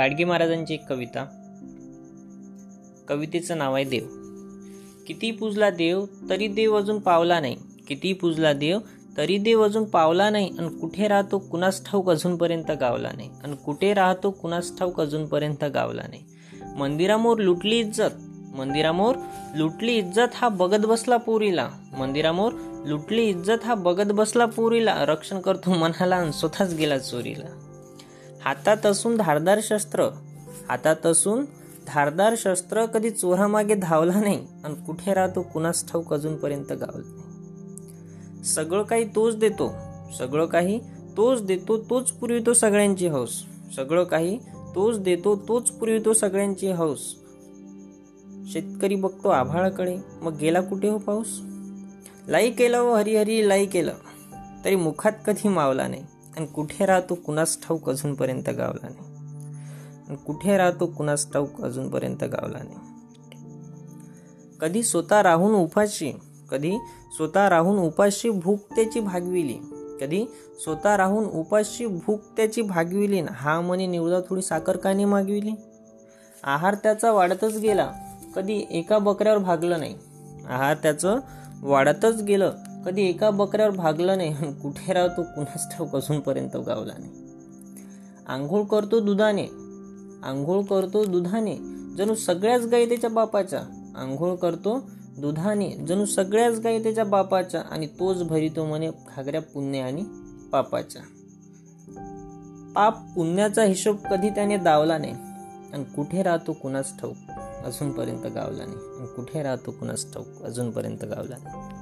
गाडगे महाराजांची एक कविता. कवितेचं नाव आहे देव. किती पूजला देव तरी देव अजून पावला नाही. किती पूजला देव तरी देव अजून पावला नाही. आणि कुठे राहतो कुणास ठाऊक अजूनपर्यंत गावला नाही. आणि कुठे राहतो कुणास ठाऊक अजूनपर्यंत गावला नाही. मंदिरामोर लुटली इज्जत. मंदिरामोर लुटली इज्जत हा बघत बसला पुरीला. मंदिरामोर लुटली इज्जत हा बघत बसला पुरीला. रक्षण करतो मनाला आणि स्वतःच गेला चोरीला. हातात असून धारदार शस्त्र. हातात असून धारदार शस्त्र कधी चोरामागे धावला नाही आणि कुठे राहतो कुणास ठाऊक अजूनपर्यंत गावला नाही. सगळं काही तोच देतो. सगळं काही तोच देतो तोच पुरवितो सगळ्यांची हौस. सगळं काही तोच देतो तोच पुरवितो सगळ्यांची हौस. शेतकरी बघतो आभाळाकडे. मग गेला कुठे हो पाऊस? लाई केलं व हरिहरी लाई केलं. तरी मुखात कधी मावला नाही. आणि कुठे राहतो कुणास ठाऊक अजूनपर्यंत गावला नाही. आणि कुठे राहतो कुणास ठाऊक अजूनपर्यंत गावला नाही. कधी स्वतः राहून उपाशी कधी स्वतः राहून उपाशी भूक त्याची भागविली कधी स्वतः राहून उपाशी भूक त्याची भागविली हा म्हणे निवडा थोडी साखर काने मागविली. आहार त्याचा वाढतच गेला कधी एका बकऱ्यावर भागलं नाही. आहार त्याचं वाढतच गेलं कधी एका बकऱ्यावर भागलं नाही कुठे राहतो कुणाच ठाऊक अजूनपर्यंत गावला नाही. आंघोळ करतो दुधाने आंघोळ करतो दुधाने जणू सगळ्याच गायी त्याच्या बापाच्या. आंघोळ करतो दुधाने जणू सगळ्याच गायी त्याच्या बापाच्या आणि तोच भरितो म्हणे घागऱ्या पुण्य आणि पापाच्या. पाप पुण्याचा हिशोब कधी त्याने दावला नाही आणि कुठे राहतो कुणाच ठाऊक अजूनपर्यंत गावला नाही आणि कुठे राहतो कुणाच ठाऊक अजूनपर्यंत गावला नाही.